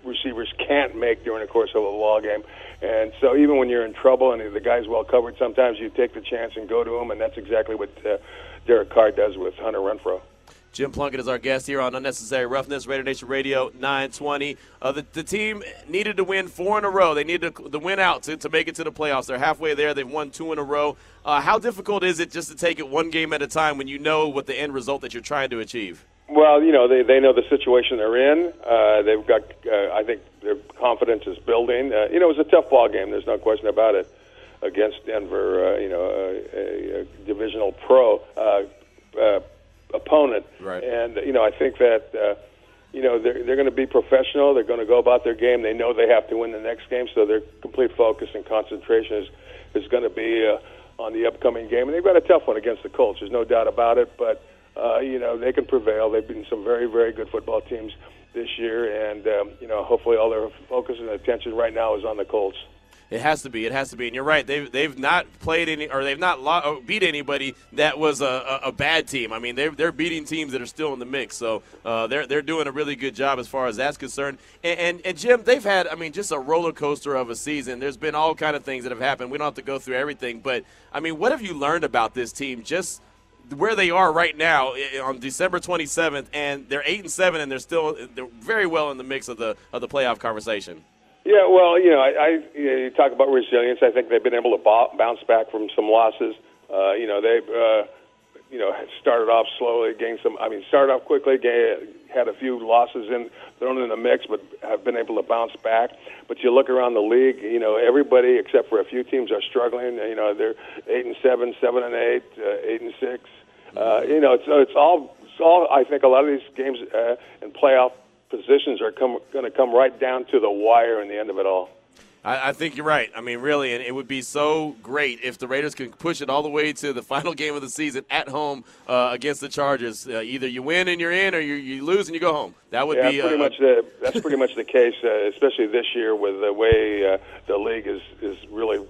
receivers can't make during the course of a ball game. And so even when you're in trouble and the guy's well covered, sometimes you take the chance and go to him, and that's exactly what uh, Derek Carr does with Hunter Renfrow. Jim Plunkett is our guest here on Unnecessary Roughness, Raider Nation Radio 920. Uh, the, the, team needed to win four in a row. They needed to, to win out to, to make it to the playoffs. They're halfway there. They've won two in a row. Uh, how difficult is it just to take it one game at a time when you know what the end result that you're trying to achieve? Well, you know, they they know the situation they're in. Uh, they've got, uh, I think, their confidence is building. Uh, you know, it was a tough ball game. There's no question about it against Denver. Uh, you know, a, a, a divisional pro opponent. Right. And you know, I think that. Uh, you know they're they're going to be professional. They're going to go about their game. They know they have to win the next game, so their complete focus and concentration is is going to be uh, on the upcoming game. And they've got a tough one against the Colts. There's no doubt about it. But uh, you know, they can prevail. They've been some very, very good football teams this year, and um, you know, hopefully, all their focus and attention right now is on the Colts. It has to be. It has to be. And you're right. They've they've not played any, or they've not lo- beat anybody that was a, a, a, bad team. I mean, they're they're beating teams that are still in the mix. So uh, they're they're doing a really good job as far as that's concerned. And, and, and Jim, they've had. I mean, just a roller coaster of a season. There's been all kind of things that have happened. We don't have to go through everything, but I mean, what have you learned about this team? Just where they are right now on December 27th, and they're eight and seven, and they're still they're very well in the mix of the of the playoff conversation. Yeah, well, you know, I, I you, know, you talk about resilience. I think they've been able to bounce back from some losses. Uh, you know, they've uh, you know started off slowly, gained some. I mean, started off quickly, gained, had a few losses in thrown in the mix, but have been able to bounce back. But you look around the league, you know, everybody except for a few teams are struggling. You know, they're eight and seven, seven and eight, uh, eight and six. Uh, you know, it's it's all it's all. I think a lot of these games uh, and playoff positions are come going to come right down to the wire in the end of it all. I, I, think you're right. I mean, really, and it would be so great if the Raiders could push it all the way to the final game of the season at home uh, against the Chargers. Uh, either you win and you're in, or you, you, lose and you go home. That would yeah, be pretty uh, much the, that's pretty much the case, uh, especially this year with the way uh, the league is is really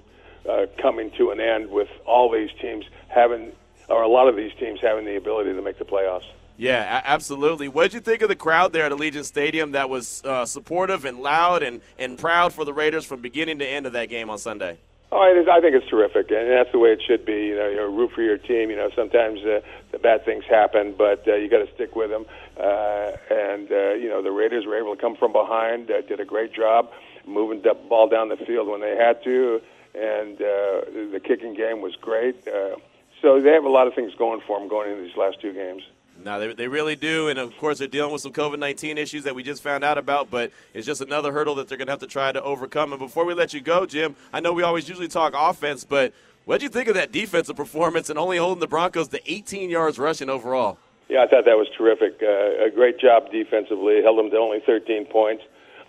uh, coming to an end with all these teams having, or a lot of these teams having the ability to make the playoffs. Yeah, absolutely. What did you think of the crowd there at Allegiant Stadium that was uh, supportive and loud and, and proud for the Raiders from beginning to end of that game on Sunday? Oh, it is, I think it's terrific, and that's the way it should be. You know, you root for your team. You know, sometimes uh, the bad things happen, but uh, you got to stick with them. Uh, and uh, you know, the Raiders were able to come from behind, uh, did a great job moving the ball down the field when they had to, and uh, the kicking game was great. Uh, so they have a lot of things going for them going into these last two games. No, they, they really do. And of course, they're dealing with some COVID 19 issues that we just found out about, but it's just another hurdle that they're going to have to try to overcome. And before we let you go, Jim, I know we always usually talk offense, but what did you think of that defensive performance and only holding the Broncos to 18 yards rushing overall? Yeah, I thought that was terrific. Uh, a great job defensively. Held them to only 13 points.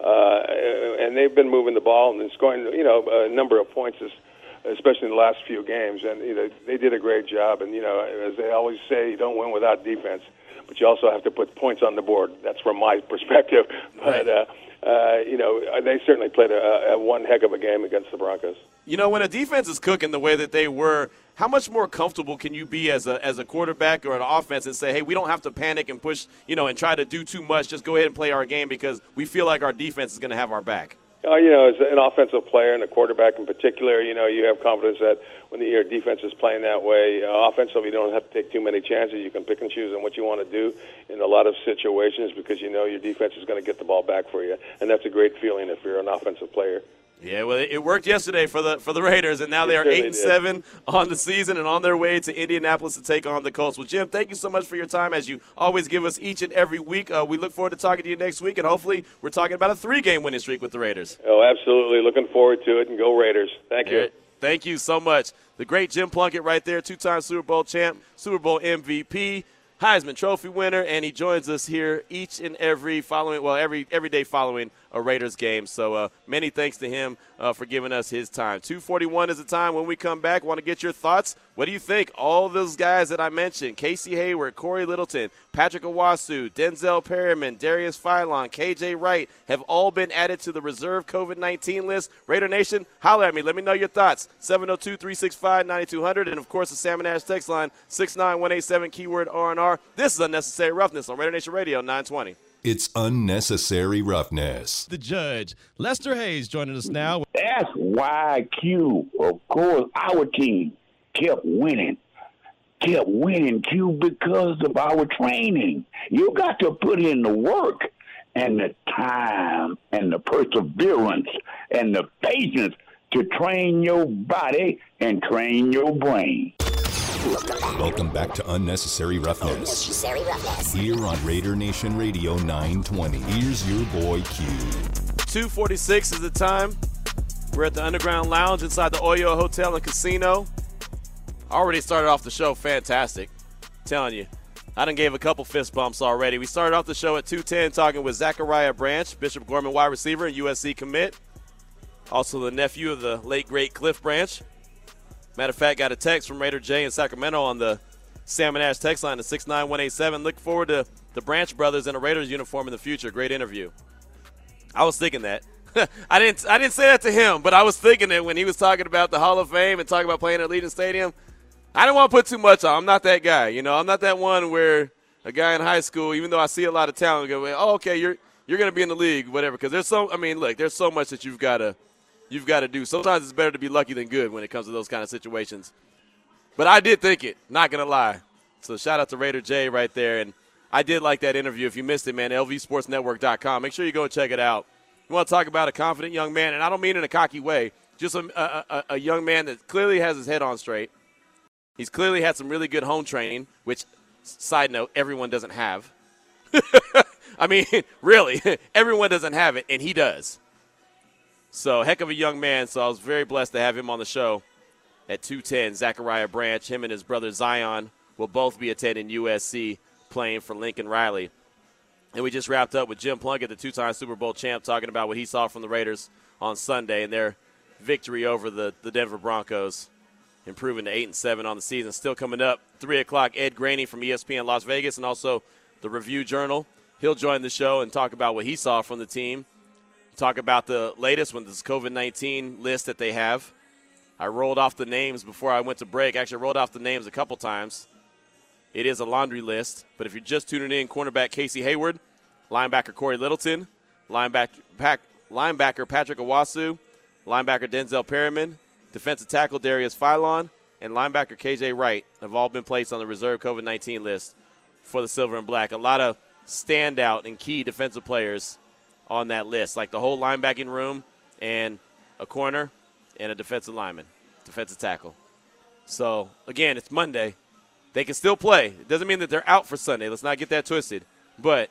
Uh, and they've been moving the ball and scoring, you know, a number of points, especially in the last few games. And you know, they did a great job. And you know, as they always say, you don't win without defense, but you also have to put points on the board. That's from my perspective. But uh, uh, you know, they certainly played a, a one heck of a game against the Broncos. You know, when a defense is cooking the way that they were, how much more comfortable can you be as a as a quarterback or an offense and say, hey, we don't have to panic and push, you know, and try to do too much. Just go ahead and play our game because we feel like our defense is going to have our back. Uh, you know, as an offensive player and a quarterback in particular, you know, you have confidence that when the, your defense is playing that way, uh, offensively, you don't have to take too many chances. You can pick and choose on what you want to do in a lot of situations because you know your defense is going to get the ball back for you, and that's a great feeling if you're an offensive player. Yeah, well, it worked yesterday for the for the Raiders, and now they are eight and seven on the season and on their way to Indianapolis to take on the Colts. Well, Jim, thank you so much for your time, as you always give us each and every week. Uh, we look forward to talking to you next week, and hopefully, we're talking about a three-game winning streak with the Raiders. Oh, absolutely! Looking forward to it, and go Raiders! Thank you. Thank you so much. The great Jim Plunkett, right there, two-time Super Bowl champ, Super Bowl MVP. Heisman Trophy winner, and he joins us here each and every following, well, every every day following a Raiders game. So uh, many thanks to him uh, for giving us his time. 241 is the time when we come back. Want to get your thoughts? What do you think? All those guys that I mentioned, Casey Hayward, Cory Littleton, Patrick Onwuasor, Denzel Perryman, Darius Philon, KJ Wright have all been added to the reserve COVID-19 list. Raider Nation, holler at me. Let me know your thoughts. 702-365-9200. And, of course, the Salmon Ash text line, 69187, keyword R&R. This is Unnecessary Roughness on Raider Nation Radio 920. It's unnecessary roughness. The judge, Lester Hayes, joining us now. That's why Q, of course, our team kept winning. Kept winning, Q, because of our training. You got to put in the work and the time and the perseverance and the patience to train your body and train your brain. Welcome back to Unnecessary Roughness. Unnecessary Roughness. Here on Raider Nation Radio 920. Here's your boy Q. 246 is the time. We're at the Underground Lounge inside the Oyo Hotel and Casino. Already started off the show fantastic. telling you. I done gave a couple fist bumps already. We started off the show at 210 talking with Zachariah Branch, Bishop Gorman wide receiver and USC commit. Also the nephew of the late, great Cliff Branch. Matter of fact, got a text from Raider J in Sacramento on the Salmon Ash text line to 69187. Look forward to the Branch brothers in a Raiders uniform in the future. Great interview. I was thinking that. I didn't I didn't say that to him, but I was thinking it when he was talking about the Hall of Fame and talking about playing at Allegiant Stadium. I didn't want to put too much on. I'm not that guy. You know, I'm not that one where a guy in high school, even though I see a lot of talent, go, oh, okay, you're you're going to be in the league, whatever. Because there's so, I mean, look, there's so much that you've got to – you've got to do. Sometimes it's better to be lucky than good when it comes to those kind of situations. But I did think it, not going to lie. So shout out to Raider J right there. And I did like that interview. If you missed it, man, lvsportsnetwork.com. Make sure you go check it out. You want to talk about a confident young man, and I don't mean in a cocky way, just a, a, a young man that clearly has his head on straight. He's clearly had some really good home training, which, side note, everyone doesn't have. I mean, really, everyone doesn't have it, and he does. So, heck of a young man. So, I was very blessed to have him on the show at 210. Zachariah Branch, him and his brother Zion will both be attending USC playing for Lincoln Riley. And we just wrapped up with Jim Plunkett, the two-time Super Bowl champ, talking about what he saw from the Raiders on Sunday and their victory over the, the Denver Broncos, improving to eight and seven on the season. Still coming up, three o'clock. Ed Graney from ESPN Las Vegas and also the Review Journal. He'll join the show and talk about what he saw from the team. Talk about the latest one, this COVID 19 list that they have. I rolled off the names before I went to break. Actually, rolled off the names a couple times. It is a laundry list, but if you're just tuning in, cornerback Casey Hayward, linebacker Cory Littleton, linebacker, Pack, linebacker Patrick Onwuasor, linebacker Denzel Perryman, defensive tackle Darius Philon, and linebacker KJ Wright have all been placed on the reserve COVID 19 list for the Silver and Black. A lot of standout and key defensive players on that list, like the whole linebacking room and a corner and a defensive lineman, defensive tackle. So, again, it's Monday. They can still play. It doesn't mean that they're out for Sunday. Let's not get that twisted. But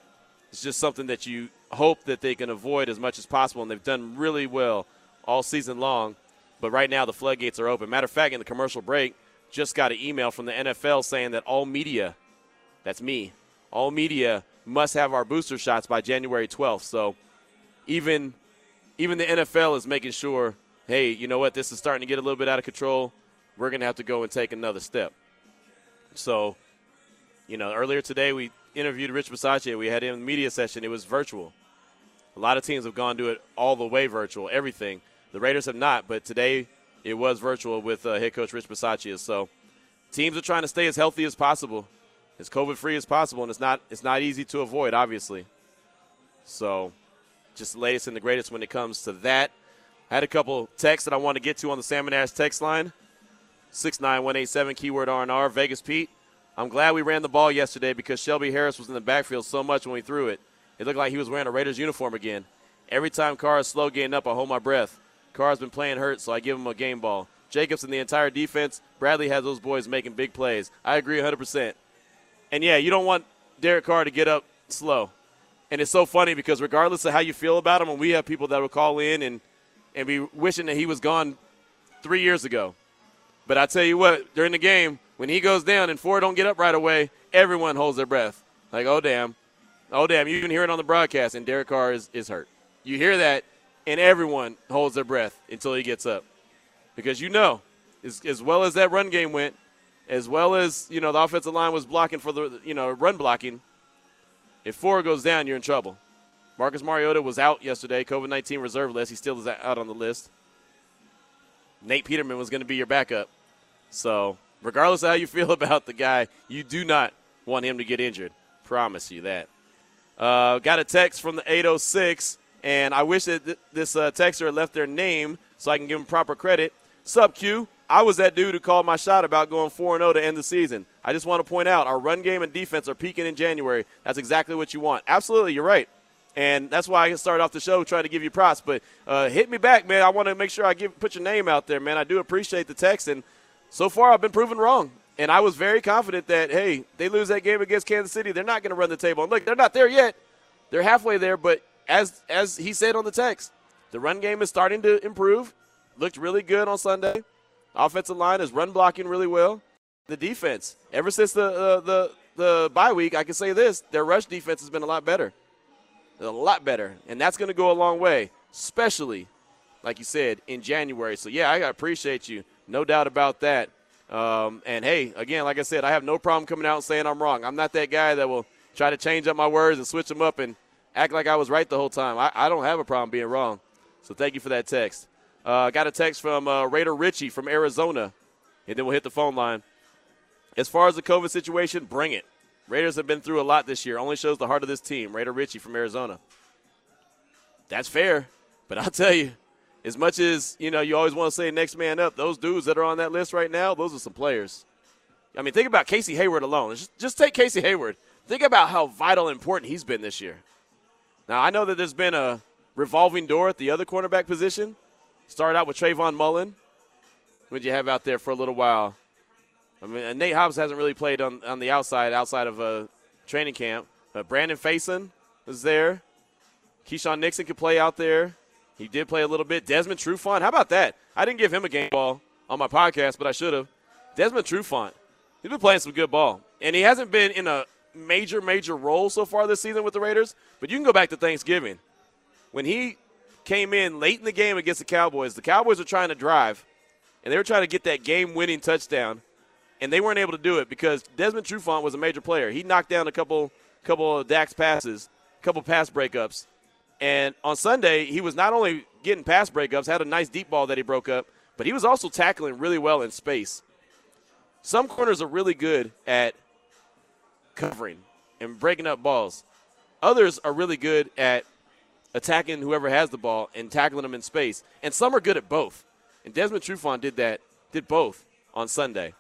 it's just something that you hope that they can avoid as much as possible, and they've done really well all season long. But right now, the floodgates are open. Matter of fact, in the commercial break, just got an email from the NFL saying that all media, that's me, all media must have our booster shots by January 12th. So even even the NFL is making sure, hey, you know what, this is starting to get a little bit out of control. We're going to have to go and take another step. So, you know, earlier today we interviewed Rich Bisaccia. We had him in the media session. It was virtual. A lot of teams have gone to it all the way virtual, everything. The Raiders have not, but today it was virtual with uh, head coach Rich Bisaccia. So teams are trying to stay as healthy as possible, as COVID free as possible, and it's not it's not easy to avoid, obviously. So just the latest and the greatest when it comes to that. I had a couple texts that I want to get to on the Salmon Ash text line. 69187 keyword R&R Vegas Pete. I'm glad we ran the ball yesterday because Shelby Harris was in the backfield so much when we threw it. It looked like he was wearing a Raiders uniform again. Every time Carr is slow getting up, I hold my breath. Carr's been playing hurt, so I give him a game ball. Jacobs and the entire defense, Bradley has those boys making big plays. I agree 100%. And yeah, you don't want Derek Carr to get up slow. And it's so funny because regardless of how you feel about him, when we have people that will call in and, and be wishing that he was gone three years ago. But I tell you what, during the game, when he goes down and four don't get up right away, everyone holds their breath. Like, oh, damn. Oh, damn. You can hear it on the broadcast, and Derek Carr is, is hurt. You hear that, and everyone holds their breath until he gets up. Because you know, as, as well as that run game went, as well as, you know, the offensive line was blocking for the, you know, run blocking, if four goes down, you're in trouble. Marcus Mariota was out yesterday, COVID 19 reserve list. He still is out on the list. Nate Peterman was going to be your backup. So, regardless of how you feel about the guy, you do not want him to get injured. Promise you that. Uh, got a text from the 806, and I wish that th- this uh, texter had left their name so I can give him proper credit. Sub Q, I was that dude who called my shot about going 4 0 to end the season. I just want to point out our run game and defense are peaking in January. That's exactly what you want. Absolutely, you're right. And that's why I started off the show trying to give you props. But uh, hit me back, man. I want to make sure I give put your name out there, man. I do appreciate the text, and so far I've been proven wrong. And I was very confident that hey, they lose that game against Kansas City, they're not going to run the table. And look, they're not there yet. They're halfway there, but as as he said on the text, the run game is starting to improve. Looked really good on Sunday. Offensive line is run blocking really well. The defense, ever since the uh, the the bye week, I can say this: their rush defense has been a lot better, a lot better, and that's going to go a long way, especially, like you said, in January. So yeah, I appreciate you, no doubt about that. Um, and hey, again, like I said, I have no problem coming out and saying I'm wrong. I'm not that guy that will try to change up my words and switch them up and act like I was right the whole time. I, I don't have a problem being wrong. So thank you for that text. Uh, got a text from uh, Raider Richie from Arizona, and then we'll hit the phone line. As far as the COVID situation, bring it. Raiders have been through a lot this year. Only shows the heart of this team. Raider Richie from Arizona. That's fair, but I'll tell you, as much as you know, you always want to say next man up. Those dudes that are on that list right now, those are some players. I mean, think about Casey Hayward alone. Just, just take Casey Hayward. Think about how vital and important he's been this year. Now, I know that there's been a revolving door at the other cornerback position. Started out with Trayvon Mullen. Who'd you have out there for a little while? I mean, Nate Hobbs hasn't really played on, on the outside, outside of a training camp. But Brandon Facyson was there. Keisean Nixon could play out there. He did play a little bit. Desmond Trufant, how about that? I didn't give him a game ball on my podcast, but I should have. Desmond Trufant, he's been playing some good ball, and he hasn't been in a major, major role so far this season with the Raiders. But you can go back to Thanksgiving. When he came in late in the game against the Cowboys, the Cowboys were trying to drive, and they were trying to get that game winning touchdown, and they weren't able to do it because Desmond Trufant was a major player. He knocked down a couple, couple of Dak's passes, a couple pass breakups. And on Sunday, he was not only getting pass breakups, had a nice deep ball that he broke up, but he was also tackling really well in space. Some corners are really good at covering and breaking up balls. Others are really good at attacking whoever has the ball and tackling them in space. And some are good at both. And Desmond Trufant did that, did both on Sunday.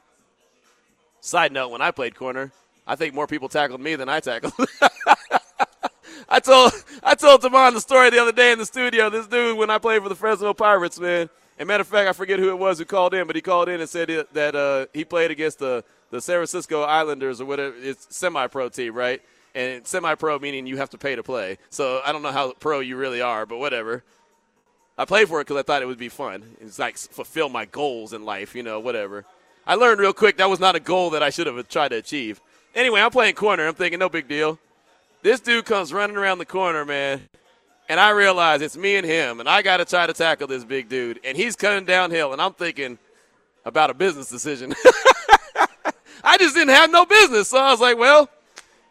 Side note, when I played corner, I think more people tackled me than I tackled. I told I told Devon the story the other day in the studio. This dude, when I played for the Fresno Pirates, man. And matter of fact, I forget who it was who called in, but he called in and said that uh, he played against the the San Francisco Islanders or whatever. It's semi-pro team, right? And semi-pro meaning you have to pay to play. So I don't know how pro you really are, but whatever. I played for it because I thought it would be fun. It's like fulfill my goals in life, you know, whatever. I learned real quick that was not a goal that I should have uh, tried to achieve. Anyway, I'm playing corner. I'm thinking no big deal. This dude comes running around the corner, man, and I realize it's me and him, and I got to try to tackle this big dude, and he's coming downhill, and I'm thinking about a business decision. I just didn't have no business, so I was like, well,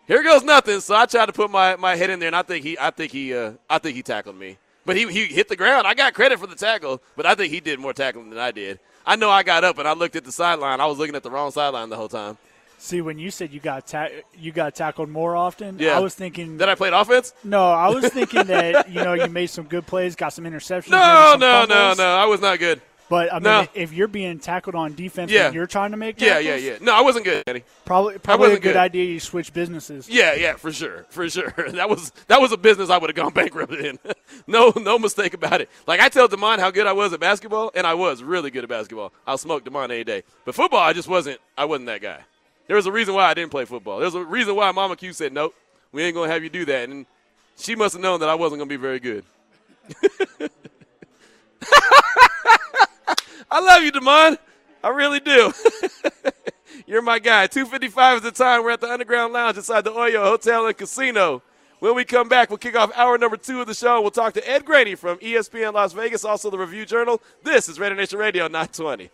here goes nothing. So I tried to put my, my head in there, and I think he I think he uh, I think he tackled me, but he he hit the ground. I got credit for the tackle, but I think he did more tackling than I did. I know I got up and I looked at the sideline. I was looking at the wrong sideline the whole time. See, when you said you got ta- you got tackled more often, Yeah. I was thinking That I played offense? No, I was thinking that you know you made some good plays, got some interceptions. No, no, no, no. I was not good. But I mean, No. if you're being tackled on defense, Yeah. and you're trying to make tackles, yeah, yeah. yeah. No, I wasn't good, Eddie. Probably, probably a good, good. idea you switch businesses. Yeah, yeah, for sure, for sure. That was that was a business I would have gone bankrupt in. no, no mistake about it. Like I tell Demond how good I was at basketball, and I was really good at basketball. I'll smoke Demond any day. But football, I just wasn't. I wasn't that guy. There was a reason why I didn't play football. There's a reason why Mama Q said nope. We ain't gonna have you do that, and she must have known that I wasn't gonna be very good. I love you, Demond. I really do. You're my guy. 255 is the time. We're at the Underground Lounge inside the Oyo Hotel and Casino. When we come back, we'll kick off hour number two of the show. We'll talk to Ed Graney from ESPN Las Vegas, also the Review Journal. This is Raider Nation Radio 920.